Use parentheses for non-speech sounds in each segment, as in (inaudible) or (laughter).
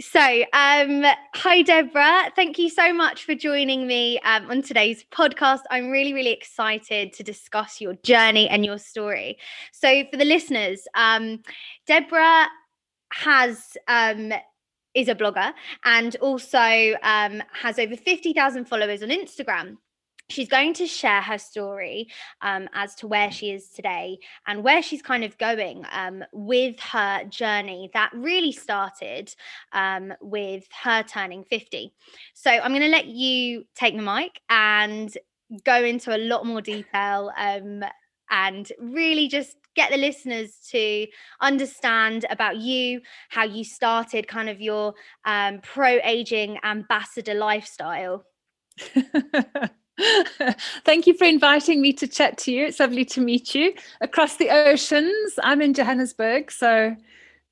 So, um, hi, Deborah. Thank you so much for joining me um, on today's podcast. I'm really, really excited to discuss your journey and your story. So, for the listeners, um, Deborah has um, is a blogger and also um, has over 50,000 followers on Instagram she's going to share her story um, as to where she is today and where she's kind of going um, with her journey that really started um, with her turning 50. So I'm going to let you take the mic and go into a lot more detail um, and really just get the listeners to understand about you, how you started kind of your um, pro aging ambassador lifestyle. (laughs) (laughs) Thank you for inviting me to chat to you. It's lovely to meet you across the oceans. I'm in Johannesburg, so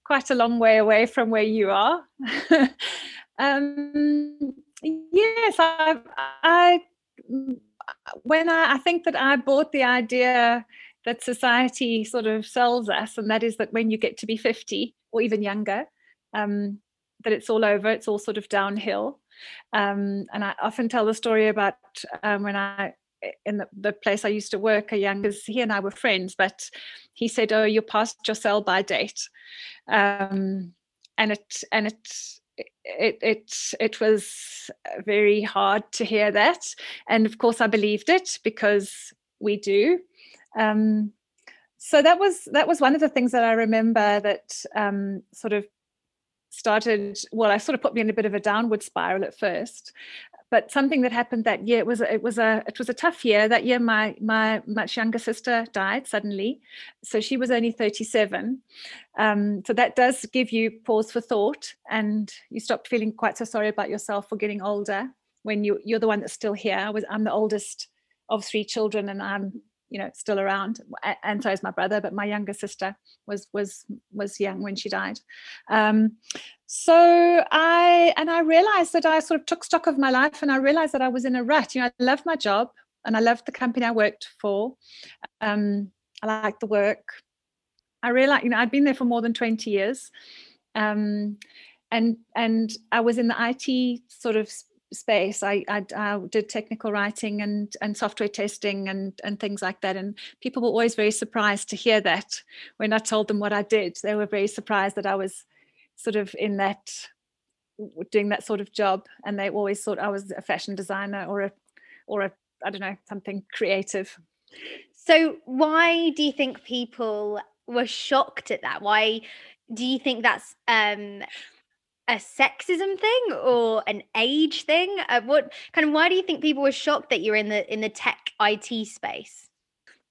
quite a long way away from where you are. (laughs) um, yes, I, I when I, I think that I bought the idea that society sort of sells us, and that is that when you get to be 50 or even younger, um, that it's all over, it's all sort of downhill. Um, and I often tell the story about um, when I, in the, the, place I used to work, a young, he and I were friends, but he said, "Oh, you're past your sell by date," um, and it and it it it it was very hard to hear that, and of course I believed it because we do. Um, so that was that was one of the things that I remember that um, sort of started well i sort of put me in a bit of a downward spiral at first but something that happened that year it was it was a it was a tough year. That year my my much younger sister died suddenly so she was only 37 um, so that does give you pause for thought and you stop feeling quite so sorry about yourself for getting older when you you're the one that's still here. I was i'm the oldest of three children and i'm you know still around and so is my brother but my younger sister was was was young when she died. Um, so i and i realized that i sort of took stock of my life and i realized that i was in a rut. You know i loved my job and i loved the company i worked for. Um, i liked the work. I realized you know i'd been there for more than 20 years. Um, and and i was in the it sort of space. I, I, I, did technical writing and and software testing and and things like that. And people were always very surprised to hear that when I told them what I did. They were very surprised that I was sort of in that doing that sort of job. And they always thought I was a fashion designer or a or a I don't know something creative. So why do you think people were shocked at that? Why do you think that's um a sexism thing or an age thing? Uh, what kind of why do you think people were shocked that you're in the in the tech IT space?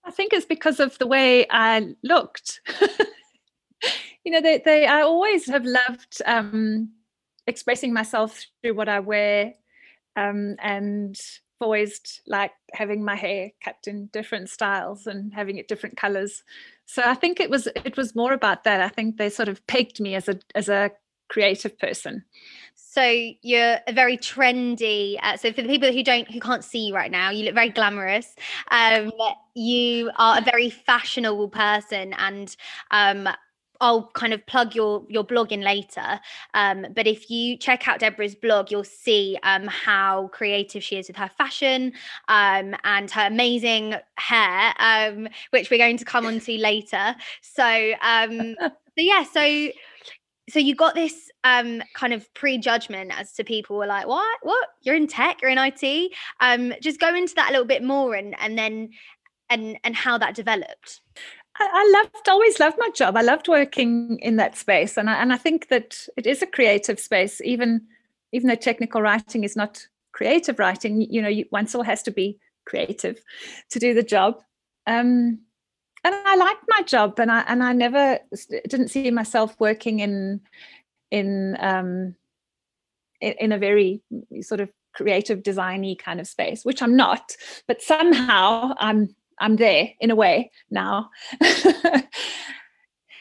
I think it's because of the way I looked. (laughs) you know, they, they I always have loved um, expressing myself through what I wear, um, and always like having my hair cut in different styles and having it different colors. So I think it was it was more about that. I think they sort of pegged me as a as a creative person. So you're a very trendy. Uh, so for the people who don't, who can't see you right now, you look very glamorous. Um, you are a very fashionable person, and um, I'll kind of plug your your blog in later. Um, but if you check out Deborah's blog, you'll see um, how creative she is with her fashion um, and her amazing hair, um, which we're going to come on to later. So, um, so yeah, so so you got this um, kind of prejudgment as to people were like, what, what? You're in tech, you're in IT. Um, just go into that a little bit more and and then and and how that developed. I, loved, always loved my job. I loved working in that space, and I and I think that it is a creative space, even even though technical writing is not creative writing. You know, you, one still has to be creative to do the job. Um, and I liked my job, and I and I never didn't see myself working in in um, in, in a very sort of creative designy kind of space, which I'm not. But somehow I'm I'm there in a way now. (laughs)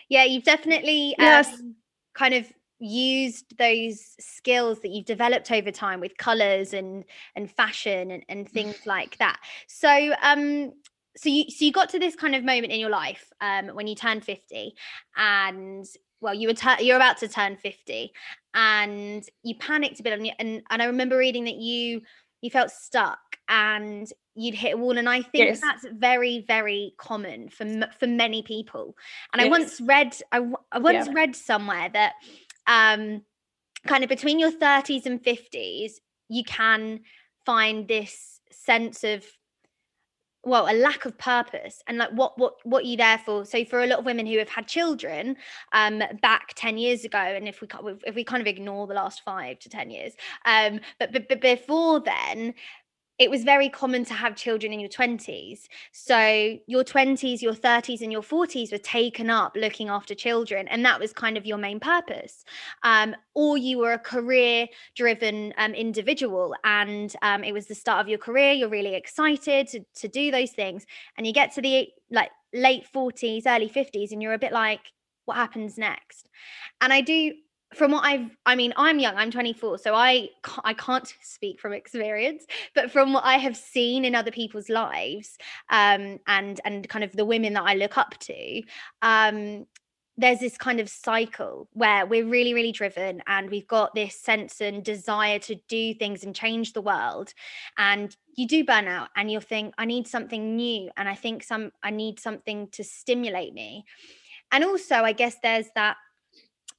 yeah, you've definitely um, kind of used those skills that you've developed over time with colors and and fashion and, and things like that so um so you so you got to this kind of moment in your life um, when you turned 50 and well you were you're about to turn 50 and you panicked a bit and, and and I remember reading that you you felt stuck and you'd hit a wall and i think yes. that's very very common for for many people and yes. i once read I, I once yeah. read somewhere that um kind of between your 30s and 50s you can find this sense of well a lack of purpose and like what what what you there for? So for a lot of women who have had children um back 10 years ago and if we if we kind of ignore the last 5 to 10 years um but, but, but before then it was very common to have children in your 20s. So your 20s, your 30s, and your 40s were taken up looking after children. And that was kind of your main purpose. Um, or you were a career driven um, individual and um, it was the start of your career. You're really excited to, to do those things. And you get to the like late 40s, early 50s, and you're a bit like, what happens next? And I do from what I've I mean I'm young I'm 24 so I I can't speak from experience but from what I have seen in other people's lives um and and kind of the women that I look up to um there's this kind of cycle where we're really really driven and we've got this sense and desire to do things and change the world and you do burn out and you'll think I need something new and I think some I need something to stimulate me and also I guess there's that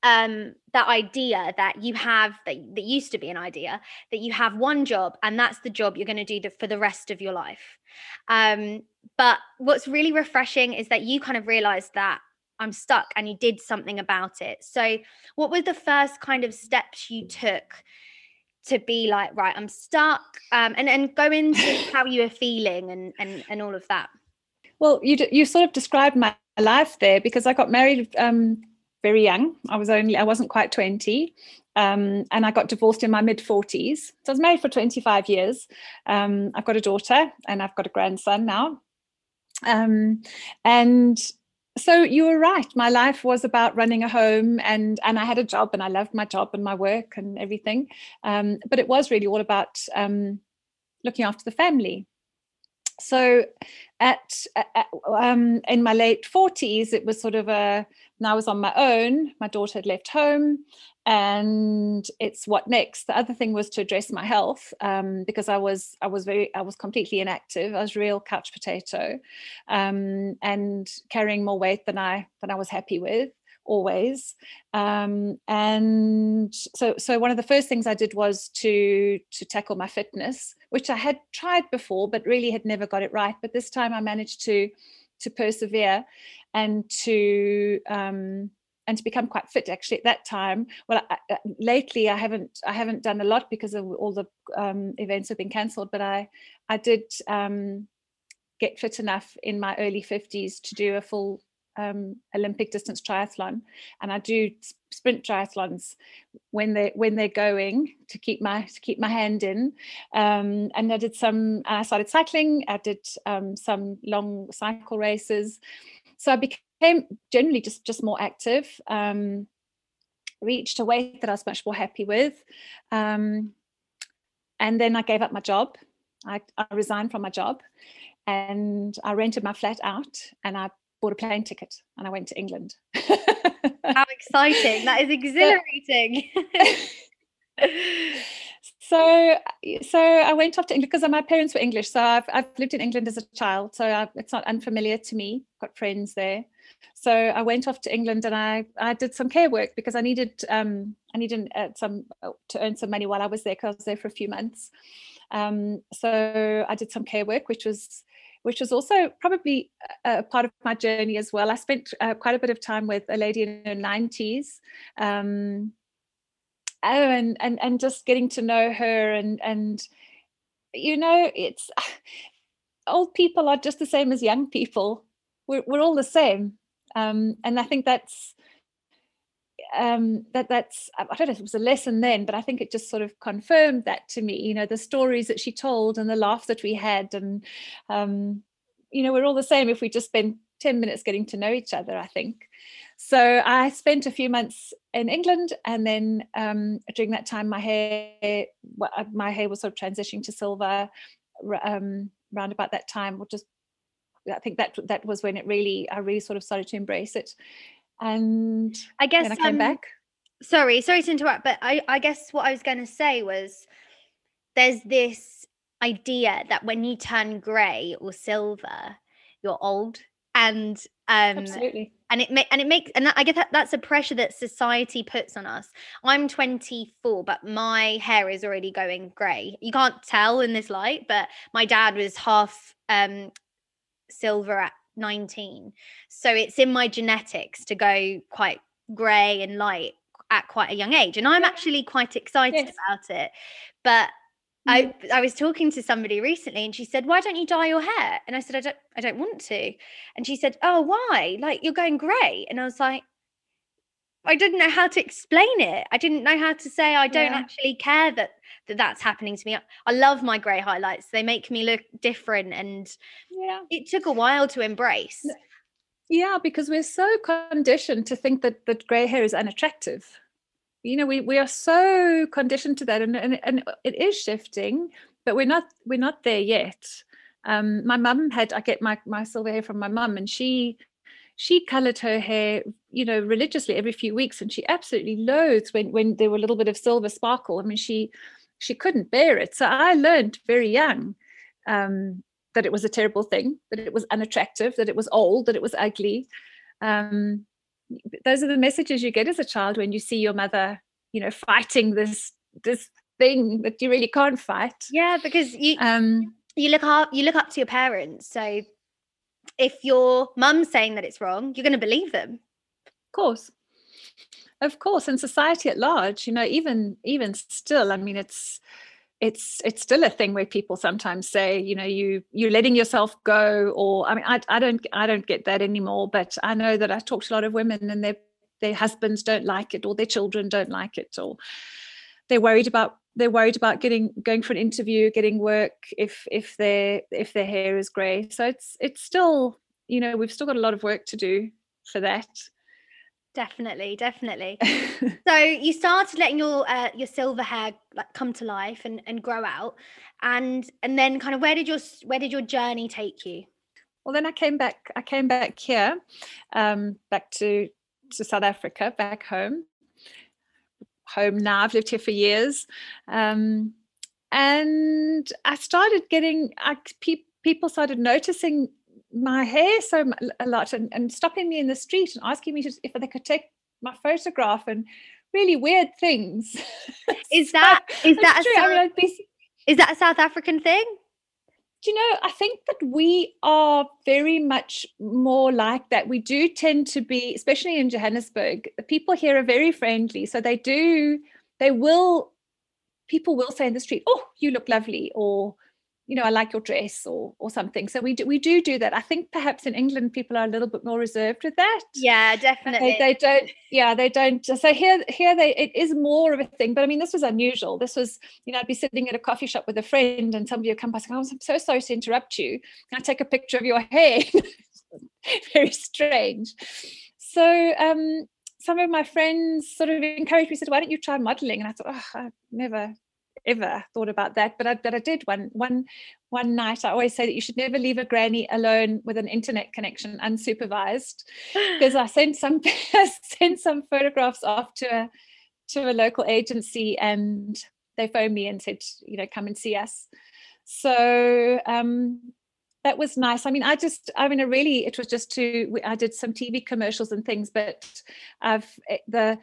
um that idea that you have that, that used to be an idea that you have one job and that's the job you're going to do the, for the rest of your life. Um but what's really refreshing is that you kind of realized that i'm stuck and you did something about it. So what were the first kind of steps you took to be like right i'm stuck um and and go into (coughs) how you were feeling and and and all of that? Well you you sort of described my life there because i got married um very young. I was only, I wasn't quite 20. Um, and I got divorced in my mid 40s. So I was married for 25 years. Um, I've got a daughter and I've got a grandson now. Um, and so you were right. My life was about running a home, and and I had a job, and I loved my job and my work and everything. Um, but it was really all about um, looking after the family so at, at um, in my late 40s it was sort of a now I was on my own my daughter had left home and it's what next? The other thing was to address my health um, because I was I was very I was completely inactive. I was real couch potato um, and carrying more weight than I than I was happy with always. Um, and so so one of the first things i did was to to tackle my fitness which i had tried before but really had never got it right. But this time i managed to to persevere and to um, and to become quite fit actually at that time. Well I, I, lately i haven't i haven't done a lot because of all the um, events have been cancelled but i i did um, get fit enough in my early 50s to do a full um, Olympic distance triathlon, and I do sprint triathlons when they when they're going to keep my to keep my hand in. Um, and I did some. I started cycling. I did um, some long cycle races. So I became generally just just more active. Um, reached a weight that I was much more happy with, um, and then I gave up my job. I, I resigned from my job and I rented my flat out and I bought a plane ticket and I went to England. How exciting! That is (laughs) exhilarating. (laughs) so, so I went off to England because my parents were English. So I've, I've lived in England as a child, so I, it's not unfamiliar to me. Got friends there. So I went off to England and I, I did some care work because I needed um, I needed uh, some uh, to earn some money while I was there because I was there for a few months. Um, so I did some care work, which was which was also probably a part of my journey as well. I spent uh, quite a bit of time with a lady in her 90s. Um, oh, and, and and just getting to know her and and you know it's (sighs) old people are just the same as young people we're, we're all the same um, and i think that's um, that that's I don't know if it was a lesson then, but I think it just sort of confirmed that to me. You know, the stories that she told and the laugh that we had, and um, you know, we're all the same if we just spend ten minutes getting to know each other. I think. So I spent a few months in England, and then um, during that time, my hair uh, my hair was sort of transitioning to silver. Um, around about that time, or just I think that that was when it really I really sort of started to embrace it and I guess I came um, back. Sorry, sorry to interrupt, but I, I guess what I was going to say was there's this idea that when you turn grey or silver, you're old, and um, Absolutely. and it ma- and it makes and that, I guess that, that's a pressure that society puts on us. I'm 24, but my hair is already going grey. You can't tell in this light, but my dad was half um, silver at 19, so it's in my genetics to go quite grey and light at quite a young age, and I'm actually quite excited Yes. about it. But I mm-hmm. I was talking to somebody recently and she said, "Why don't you dye your hair?" And I said, "I don't I don't want to." And she said, "Oh, why? Like you're going grey." And I was like I didn't know how to explain it. I didn't know how to say I don't Yeah. actually care that, that that's happening to me. I, love my grey highlights. They make me look different and Yeah. it took a while to embrace. Yeah, because we're so conditioned to think that that grey hair is unattractive. You know, we we are so conditioned to that, and and, and it is shifting, but we're not we're not there yet. Um, my mum had I get my my silver hair from my mum, and she she coloured her hair, you know, religiously every few weeks, and she absolutely loathed when when there were a little bit of silver sparkle. I mean, she she couldn't bear it. So I learned very young um, that it was a terrible thing, that it was unattractive, that it was old, that it was ugly. Um, those are the messages you get as a child when you see your mother, you know, fighting this this thing that you really can't fight. Yeah, because you Um, you look up you look up to your parents. So if your mum's saying that it's wrong, you're going to believe them. of course, of course, and society at large, you know, even even still, I mean, it's it's it's still a thing where people sometimes say you know you you're letting yourself go or i mean i, I don't i don't get that anymore but i know that i talk to a lot of women and their their husbands don't like it or their children don't like it or they're worried about they're worried about getting going for an interview getting work if if their if their hair is gray so it's it's still you know we've still got a lot of work to do for that Definitely, definitely. (laughs) so you started letting your uh, your silver hair like come to life and, and grow out, and and then kind of where did your where did your journey take you? well then i came back i came back here um back to to south africa back home home now i've lived here for years um and i started getting I, pe- people started noticing my hair so a lot and, and stopping me in the street and asking me to, if they could take my photograph and really weird things (laughs) Is that is that a true. I mean, South, be is that a South African thing? do you know, I think that we are very much more like that. We do tend to be, especially in Johannesburg, the people here are very friendly. So they do, they will, people will say in the street, oh, you look lovely, or, you know, I like your dress or or something. So we do we do do that. I think perhaps in England people are a little bit more reserved with that. Yeah, definitely. They, they don't, yeah, they don't. So here, here they, it is more of a thing. But I mean, this was unusual. This was, you know, I'd be sitting at a coffee shop with a friend, and somebody would come past, and go, oh, I'm so sorry to interrupt you. Can I take a picture of your hair? (laughs) Very strange. So um, some of my friends sort of encouraged me, said, "Why don't you try modeling?" And I thought, oh, I've never ever thought about that but I, but I did one one one night I always say that you should never leave a granny alone with an internet connection unsupervised (laughs) because I sent some (laughs) sent some photographs off to a to a local agency and they phoned me and said you know come and see us. So um that was nice. I mean i just i mean I really it was just to i did some tv commercials and things but i've eh, the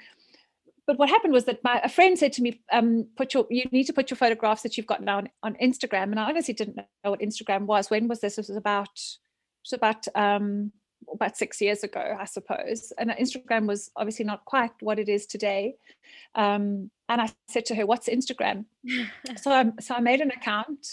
but what happened was that my a friend said to me um put your you need to put your photographs that you've got now on, on instagram and i honestly didn't know what instagram was when was this this was about it was about um about six years ago i suppose and instagram was obviously not quite what it is today um and i said to her what's instagram (laughs) so I so I made an account.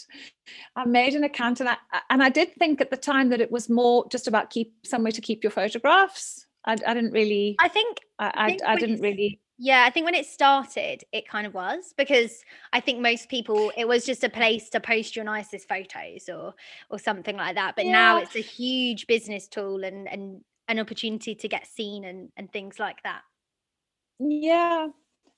I made an account, and I and I did think at the time that it was more just about keep somewhere to keep your photographs. I, I didn't really. I think I I, I when didn't really. Yeah, I think when it started, it kind of was because I think most people it was just a place to post your nicest photos or or something like that. But now it's a huge business tool and and an opportunity to get seen and and things like that. Yeah.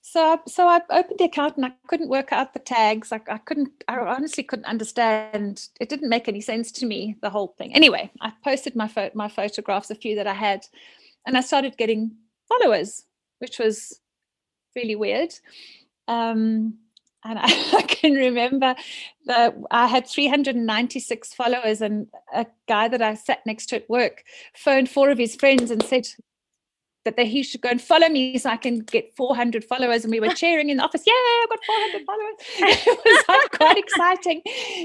So I, so I opened the account and I couldn't work out the tags. I, I couldn't. I honestly couldn't understand. It didn't make any sense to me. The whole thing. Anyway, I posted my pho- my photographs, a few that I had. and I started getting followers, which was really weird. Um, and I, (laughs) I, can remember that I had 396 followers, and a guy that I sat next to at work phoned four of his friends and said that he should go and follow me so I can get 400 followers. And we were cheering in the office, yeah, I've got 400 followers. (laughs) it was quite exciting.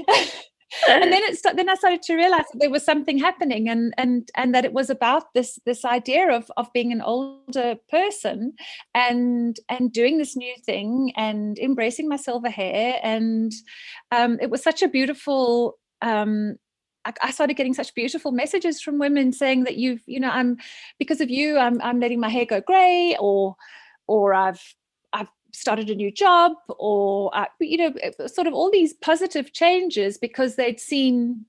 (laughs) and then it then I started to realize that there was something happening and and and that it was about this this idea of of being an older person and and doing this new thing and embracing my silver hair. And um, it was such a beautiful um, I started getting such beautiful messages from women saying that you've, you know, I'm because of you, I'm I'm letting my hair go grey, or or I've I've started a new job or uh, you know sort of all these positive changes because they'd seen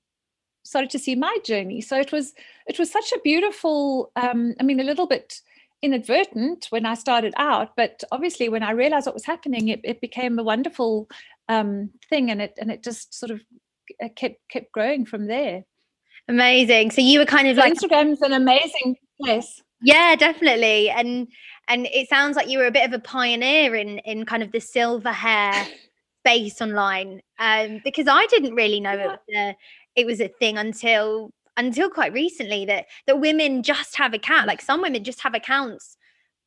started to see my journey. So it was it was such a beautiful um, i mean a little bit inadvertent when i started out but obviously when i realized what was happening it, it became a wonderful um, thing and it and it just sort of uh, kept kept growing from there. Amazing. So you were kind of so like instagram's an amazing place. Yeah definitely. And and it sounds like you were a bit of a pioneer in in kind of the silver hair space online um, because i didn't really know it was a, it was a thing until until quite recently that that women just have account like some women just have accounts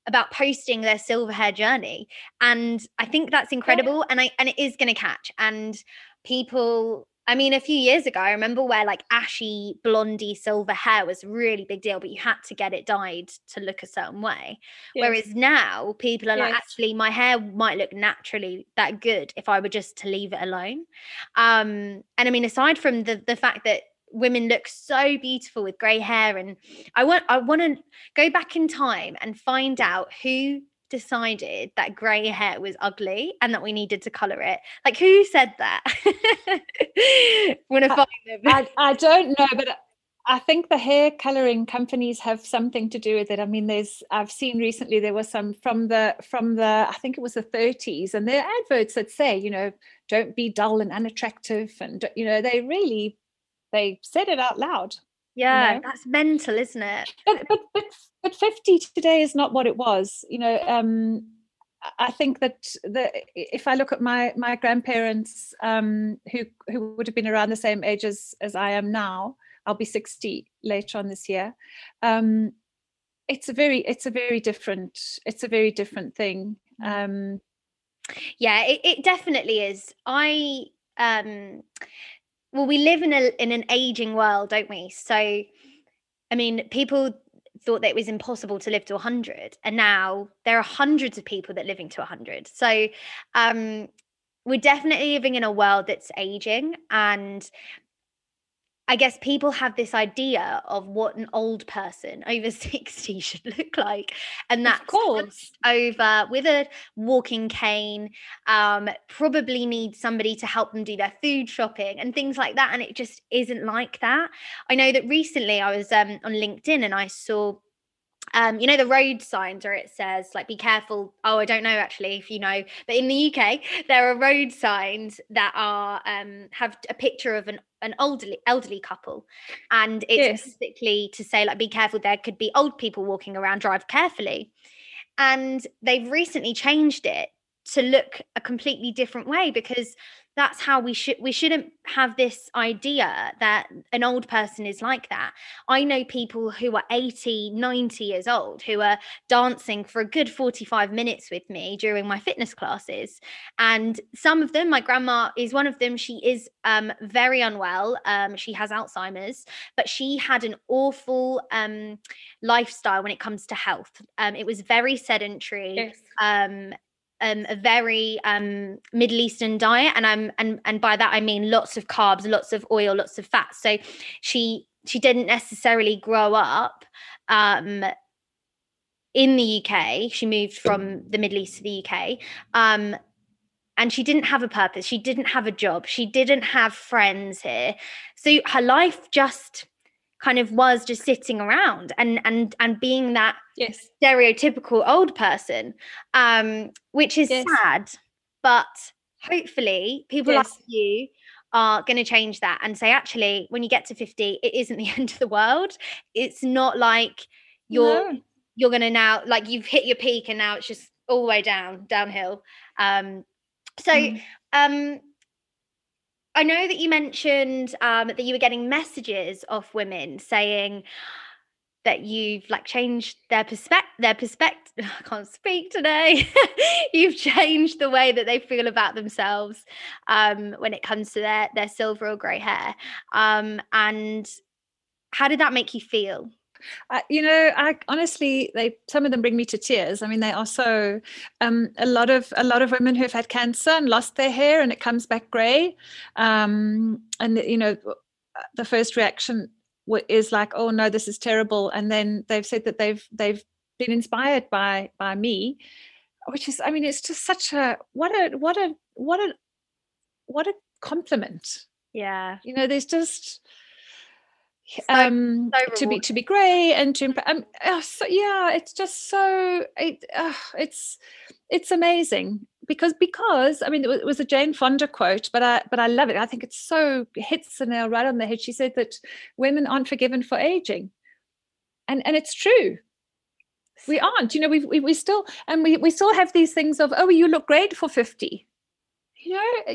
about posting their silver hair journey. And i think that's incredible and i and it is going to catch. And people I mean, a few years ago, I remember where like ashy, blondie, silver hair was a really big deal, but you had to get it dyed to look a certain way. Yes. Whereas now, people are yes. like, actually, my hair might look naturally that good if I were just to leave it alone. Um, and I mean, aside from the the fact that women look so beautiful with grey hair, and I want I want to go back in time and find out who decided that grey hair was ugly and that we needed to color it? Like, who said that? (laughs) Want to find them? I, I don't know, but I think the hair coloring companies have something to do with it. I mean, there's I've seen recently there was some from the from the I think it was the 30s, and there are adverts that say, you know, don't be dull and unattractive, and you know, they really they said it out loud. Yeah, you know? that's mental, isn't it? But but but but 50 today is not what it was. You know, um I think that the if I look at my my grandparents um who who would have been around the same age as as I am now, I'll be 60 later on this year. Um it's a very it's a very different it's a very different thing. Um yeah, it, it definitely is. I um well we live in a in an aging world don't we so i mean people thought that it was impossible to live to 100 and now there are hundreds of people that living to 100 so um we're definitely living in a world that's aging and I guess people have this idea of what an old person over (laughs) 60 should look like. And that's course over with a walking cane, um, probably need somebody to help them do their food shopping and things like that. And it just isn't like that. I know that recently I was um, on LinkedIn and I saw um, you know the road signs where it says like be careful oh i don't know actually if you know but in the uk there are road signs that are um, have a picture of an an elderly elderly couple and it's yes. basically to say like be careful there could be old people walking around drive carefully and they've recently changed it to look a completely different way because that's how we should we shouldn't have this idea that an old person is like that i know people who are 80 90 years old who are dancing for a good 45 minutes with me during my fitness classes and some of them my grandma is one of them she is um, very unwell um, she has alzheimer's but she had an awful um, lifestyle when it comes to health um, it was very sedentary yes. Um a very um, Middle Eastern diet, and I'm and and by that I mean lots of carbs, lots of oil, lots of fat. So she she didn't necessarily grow up um, in the UK. She moved from the Middle East to the UK. Um, and she didn't have a purpose. She didn't have a job. She didn't have friends here. So her life just kind of was just sitting around and and and being that yes. stereotypical old person um which is yes. sad but hopefully people yes. like you are going to change that and say actually when you get to 50 it isn't the (laughs) end of the world it's not like you're no. you're gonna now like you've hit your peak and now it's just all the way down downhill um so mm. um I know that you mentioned um, that you were getting messages of women saying that you've like changed their perspective their perspective (laughs) I can't speak today. (laughs) You've changed the way that they feel about themselves um, when it comes to their their silver or grey hair. Um, and how did that make you feel uh, you know, I honestly, they some of them bring me to tears. I mean, they are so. Um, a lot of a lot of women who have had cancer and lost their hair and it comes back grey, um, and you know, the first reaction is like, "Oh no, this is terrible," and then they've said that they've they've been inspired by by me, which is, I mean, it's just such a what a what a what a what a compliment. Yeah, you know, there's just um so to be to be grey and to um, oh, so, yeah it's just so it, uh, it's it's amazing because because i mean it was, it was, a jane fonda quote but i but i love it. I think it's so hits the nail right on the head. She said that women aren't forgiven for aging. And and it's true. We aren't. You know we we, we still and we, we still have these things of oh you look great for 50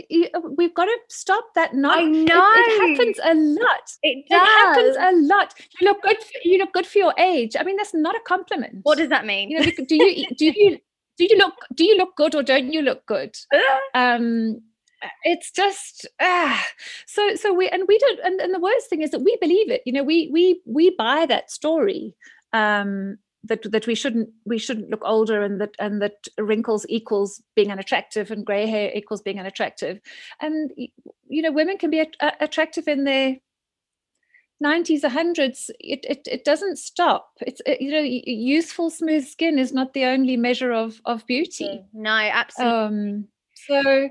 you know, we've got to stop that. Not, I know it, it, happens a lot. It does. It happens a lot. You look good. For, you look good for your age. I mean, that's not a compliment. What does that mean? You know, do you (laughs) do you do you look do you look good or don't you look good? (laughs) um, it's just ah. so so we and we don't and, and the worst thing is that we believe it. You know, we we we buy that story. Um, that that we shouldn't we shouldn't look older and that and that wrinkles equals being unattractive and gray hair equals being unattractive. And you know women can be attractive in their 90s 100s it, it it doesn't stop. It's it, you know youthful smooth skin is not the only measure of of beauty. No absolutely um so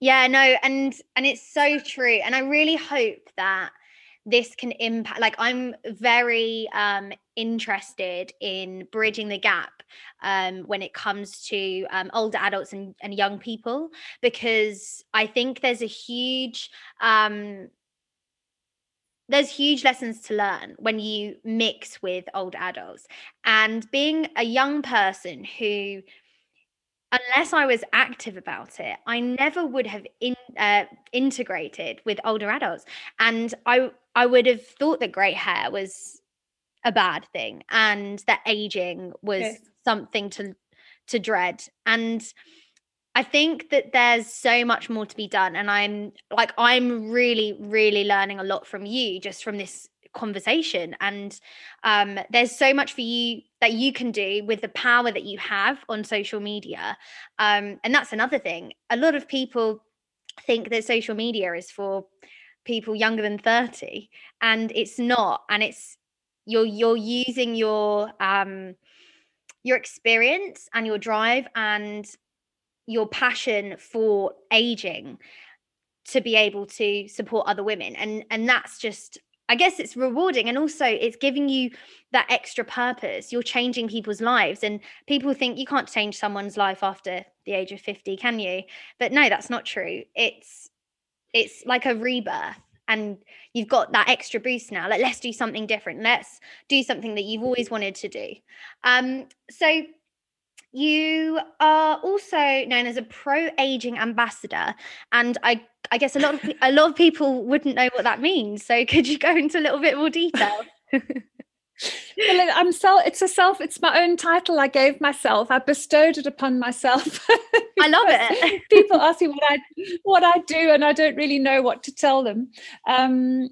yeah no and and it's so true. And i really hope that this can impact like i'm very um interested in bridging the gap um when it comes to um, older adults and, and young people because i think there's a huge um there's huge lessons to learn when you mix with old adults and being a young person who unless I was active about it, I never would have in, uh, integrated with older adults. And I I would have thought that grey hair was a bad thing and that aging was something to to dread. And I think that there's so much more to be done. And I'm like, I'm really, really learning a lot from you just from this conversation and um, there's so much for you that you can do with the power that you have on social media um, and that's another thing a lot of people think that social media is for people younger than 30 and it's not and it's you're you're using your um your experience and your drive and your passion for aging to be able to support other women and and that's just I guess it's rewarding and also it's giving you that extra purpose. You're changing people's lives and people think you can't change someone's life after the age of 50, can you? But no, that's not true. It's it's like a rebirth and you've got that extra boost now. Like let's do something different. Let's do something that you've always wanted to do. Um so you are also known as a pro aging ambassador and I I guess a lot of a lot of people wouldn't know what that means. So could you go into a little bit more detail? (laughs) well, I'm self. It's a self. It's my own title I gave myself. I bestowed it upon myself. (laughs) I love it. (laughs) people ask me what I what I do, and I don't really know what to tell them. Um,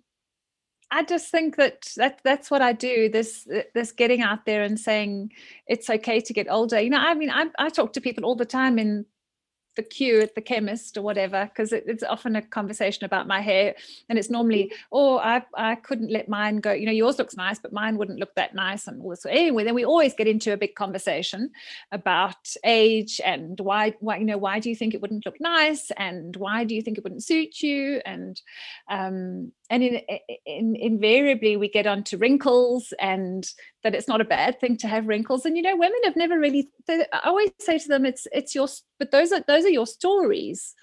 I just think that, that that's what I do. This this getting out there and saying it's okay to get older. You know, I mean, I, I talk to people all the time in the queue at the chemist or whatever because it, it's often a conversation about my hair. And it's normally oh I, I couldn't let mine go. You know yours looks nice but mine wouldn't look that nice. And all this. Anyway then we always get into a big conversation about age and why why you know why do you think it wouldn't look nice? And why do you think it wouldn't suit you? And um and in, in, invariably we get onto wrinkles and that it's not a bad thing to have wrinkles. And you know women have never really i always say to them it's it's your but those are those are your stories.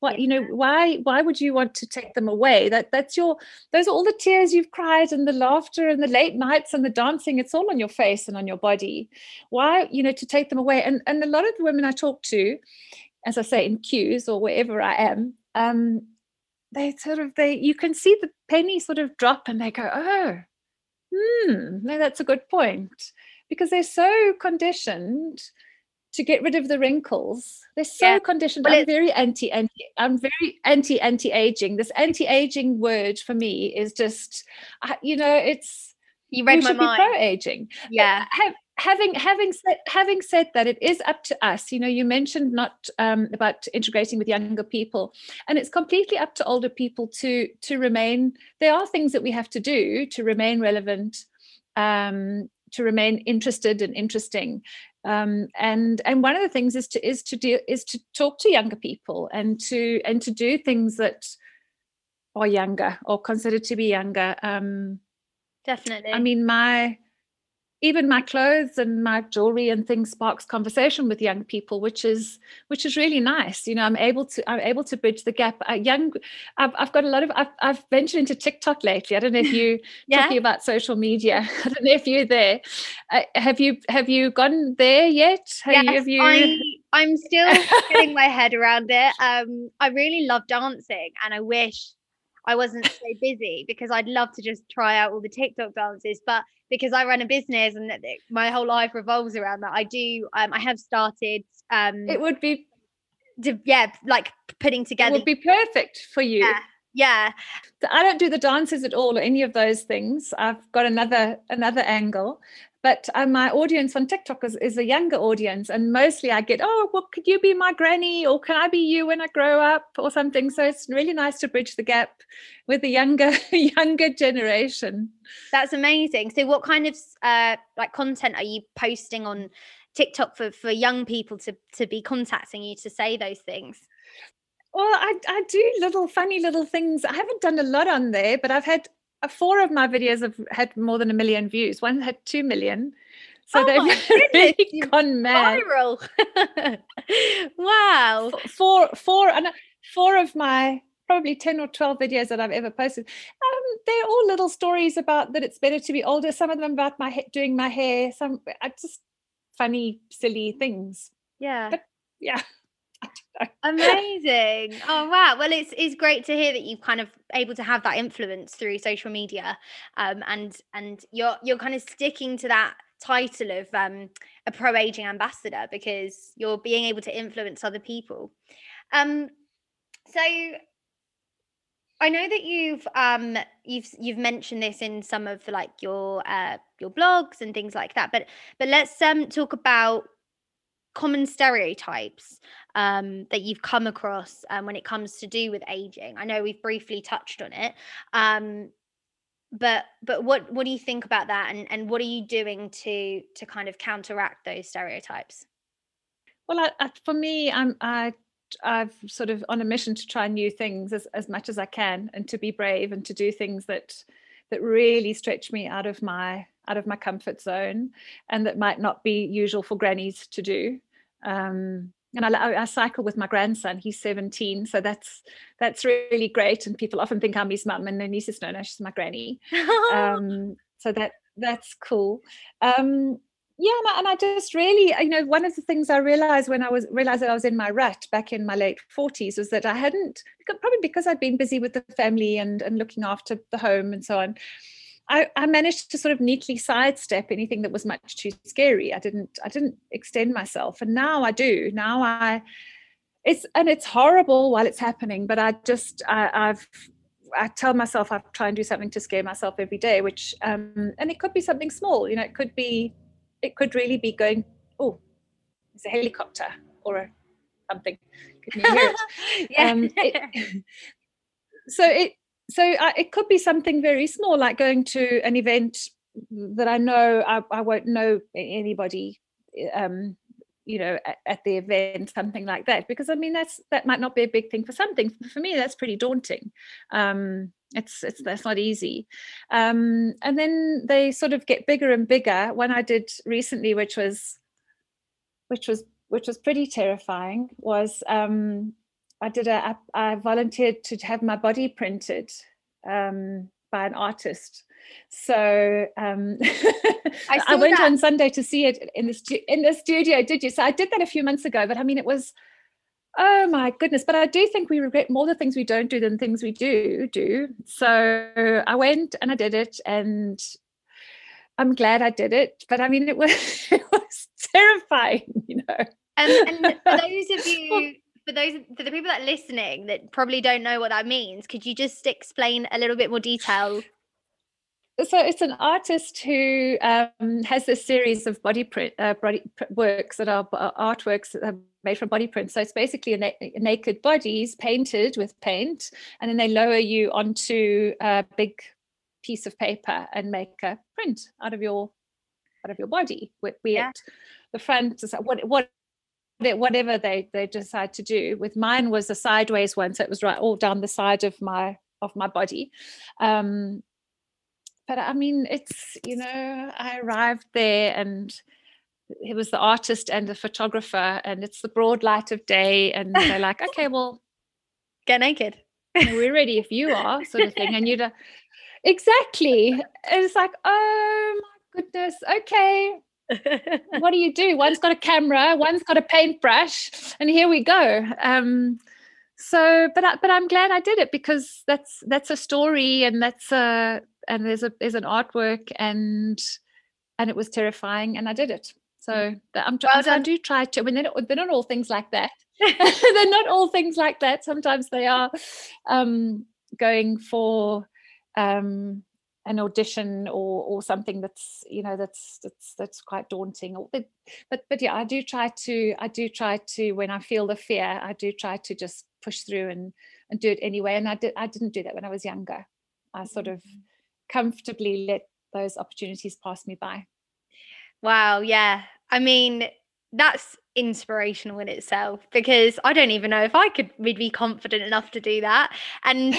What you know why why would you want to take them away? That that's your those are all the tears you've cried and the laughter and the late nights and the dancing. It's all on your face and on your body. Why you know to take them away? And and a lot of the women i talk to as i say in queues or wherever i am um they sort of they you can see the penny sort of drop and they go oh hmm no that's a good point because they're so conditioned to get rid of the wrinkles. They're so yeah. conditioned. Well, I'm very anti anti. I'm very anti anti aging. This anti aging word for me is just, you know, it's you read my mind. Pro aging. Yeah. Have, having having said having said that, it is up to us. You know, you mentioned not um, about integrating with younger people, and it's completely up to older people to to remain. There are things that we have to do to remain relevant. Um, to remain interested and interesting um, and and one of the things is to is to do is to talk to younger people and to and to do things that are younger or considered to be younger um, definitely i mean my even my clothes and my jewelry and things sparks conversation with young people which is which is really nice. You know i'm able to i'm able to bridge the gap. Uh, young I've, I've got a lot of I've, I've ventured into tiktok lately. I don't know if you (laughs) (laughs) yeah. talking about social media. (laughs) I don't know if you're there. Uh, have you have you gone there yet? Have yes, you, have you... I, i'm still getting my head around it. Um i really love dancing and i wish I wasn't so busy because I'd love to just try out all the TikTok dances, but because I run a business and my whole life revolves around that. I do. Um, I have started. Um, it would be, to, yeah, like putting together. It would be perfect for you. Yeah. Yeah. I don't do the dances at all or any of those things. I've got another another angle but uh, my audience on TikTok is, is, a younger audience, and mostly I get, oh, well, could you be my granny, or can I be you when I grow up, or something. So it's really nice to bridge the gap with the younger (laughs) younger generation. That's amazing. So, what kind of uh, like content are you posting on TikTok for for young people to to be contacting you to say those things? Well, I, I do little funny little things. I haven't done a lot on there, but I've had four of my videos have had more than a million views. One had two million. So oh they've (laughs) really gone mad. Viral. (laughs) wow. Four, four, and four of my probably 10 or 12 videos that I've ever posted. Um, they're all little stories about that it's better to be older. Some of them about my doing my hair, some uh, just funny, silly things. Yeah. But yeah. (laughs) Amazing. Oh wow. Well it's it's great to hear that you've kind of able to have that influence through social media. Um and and you're you're kind of sticking to that title of um a pro aging ambassador because you're being able to influence other people. Um so I know that you've um you've you've mentioned this in some of like your uh your blogs and things like that but but let's um talk about common stereotypes um, that you've come across um, when it comes to do with aging? I know we've briefly touched on it, um, but but what what do you think about that, and and what are you doing to to kind of counteract those stereotypes? Well, I, I, for me, I'm I I've sort of on a mission to try new things as, as much as I can and to be brave and to do things that that really stretch me out of my out of my comfort zone and that might not be usual for grannies to do um, and I, I, cycle with my grandson. He's 17, so that's that's really great. And people often think I'm his mum, and then he says, "No, no, she's my granny." (laughs) um, so that that's cool. Um, yeah, and I, and I, just really, you know, one of the things I realized when I was realized that I was in my rut back in my late 40s was that I hadn't probably because I'd been busy with the family and and looking after the home and so on. I, I, managed to sort of neatly sidestep anything that was much too scary. I didn't I didn't extend myself, and now I do. Now I it's and it's horrible while it's happening, but I just I, I've I tell myself I try and do something to scare myself every day, which um, and it could be something small. You know, it could be it could really be going. Oh, it's a helicopter or a something. Can you hear it? (laughs) yeah. Um, it, (laughs) (laughs) so it so I, it could be something very small like going to an event that i know i, I won't know anybody um, you know at, at, the event something like that because i mean that's that might not be a big thing for something. For me that's pretty daunting. Um, it's it's that's not easy. Um, and then they sort of get bigger and bigger. One i did recently which was which was which was pretty terrifying was um, I did a I, I volunteered to have my body printed um, by an artist. So um, (laughs) I, I, went that. on Sunday to see it in the stu- in the studio. Did you? So I did that a few months ago. But I mean, it was oh my goodness. But I do think we regret more the things we don't do than things we do do. So I went and I did it, and I'm glad I did it. But I mean, it was (laughs) it was terrifying, you know. And, and for those of (laughs) you for those for the people that are listening that probably don't know what that means, could you just explain a little bit more detail? So it's an artist who um, has this series of body print uh, body works that are uh, artworks that are made from body prints. So it's basically a, na- naked bodies painted with paint, and then they lower you onto a big piece of paper and make a print out of your out of your body. With yeah. the front, what what whatever they they decide to do with mine was a sideways one so it was right all down the side of my of my body. Um but i mean it's you know i arrived there and it was the artist and the photographer and it's the broad light of day and they're like (laughs) okay well get naked. We're ready if you are sort of thing and you'd uh, exactly. It's like oh my goodness okay (laughs) what do you do? One's got a camera, one's got a paintbrush, and here we go. Um, so, but I, but I'm glad I did it because that's that's a story, and that's a and there's a there's an artwork, and and it was terrifying, and I did it. So mm. I'm well I do try to. I mean, they're not, they're not all things like that. (laughs) (laughs) they're not all things like that. Sometimes they are um, going for um, an audition or or something that's you know that's that's that's quite daunting or but but, but yeah i do try to i do try to when i feel the fear i do try to just push through and and do it anyway. And i did i didn't do that when i was younger. I sort of mm-hmm. comfortably let those opportunities pass me by. Wow yeah. I mean that's inspirational in itself because i don't even know if i could be confident enough to do that. And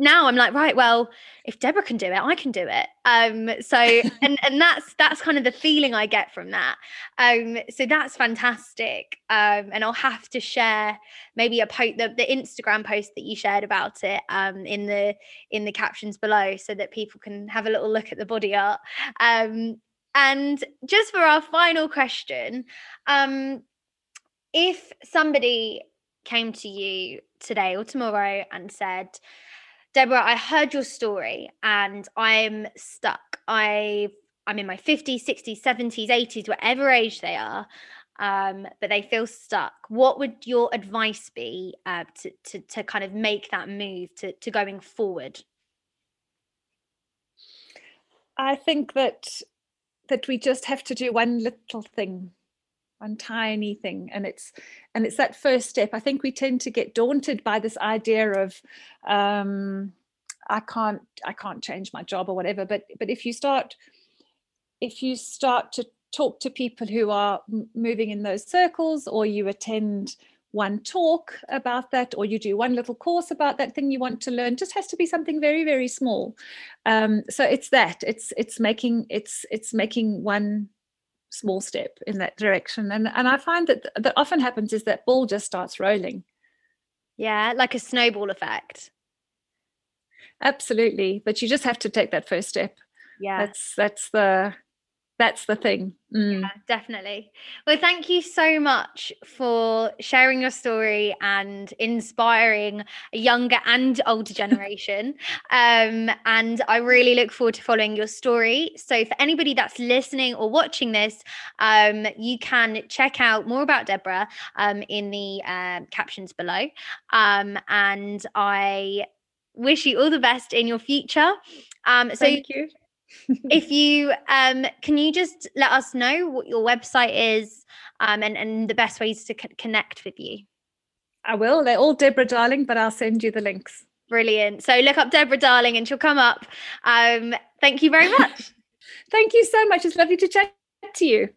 now I'm like, right, well, if Deborah can do it, I can do it. Um, so (laughs) and and that's that's kind of the feeling I get from that. Um, so that's fantastic. Um, and I'll have to share maybe a post the, the Instagram post that you shared about it um in the in the captions below so that people can have a little look at the body art. Um, and just for our final question, um, if somebody came to you today or tomorrow and said, Deborah, I heard your story and I'm stuck. I I'm in my 50s, 60s, 70s, 80s, whatever age they are, um, but they feel stuck. What would your advice be uh, to, to to kind of make that move to to going forward? I think that that we just have to do one little thing one tiny thing and it's and it's that first step. I think we tend to get daunted by this idea of um i can't i can't change my job or whatever but but if you start if you start to talk to people who are moving in those circles or you attend one talk about that or you do one little course about that thing you want to learn just has to be something very very small. Um, so it's that. It's it's making it's it's making one small step in that direction. And and i find that that often happens is that ball just starts rolling. Yeah like a snowball effect. Absolutely but you just have to take that first step. Yeah. That's that's the that's the thing. Mm. yeah definitely. Well thank you so much for sharing your story and inspiring a younger and older (laughs) generation. Um, and i really look forward to following your story. So for anybody that's listening or watching this um, you can check out more about deborah um, in the uh, captions below. Um, and i wish you all the best in your future. Um, so thank you if you um, can you just let us know what your website is um, and, and the best ways to c- connect with you? I will. They're all deborah darling but i'll send you the links. Brilliant. So look up deborah darling and she'll come up. Um, thank you very much. (laughs) Thank you so much. It's lovely to chat to you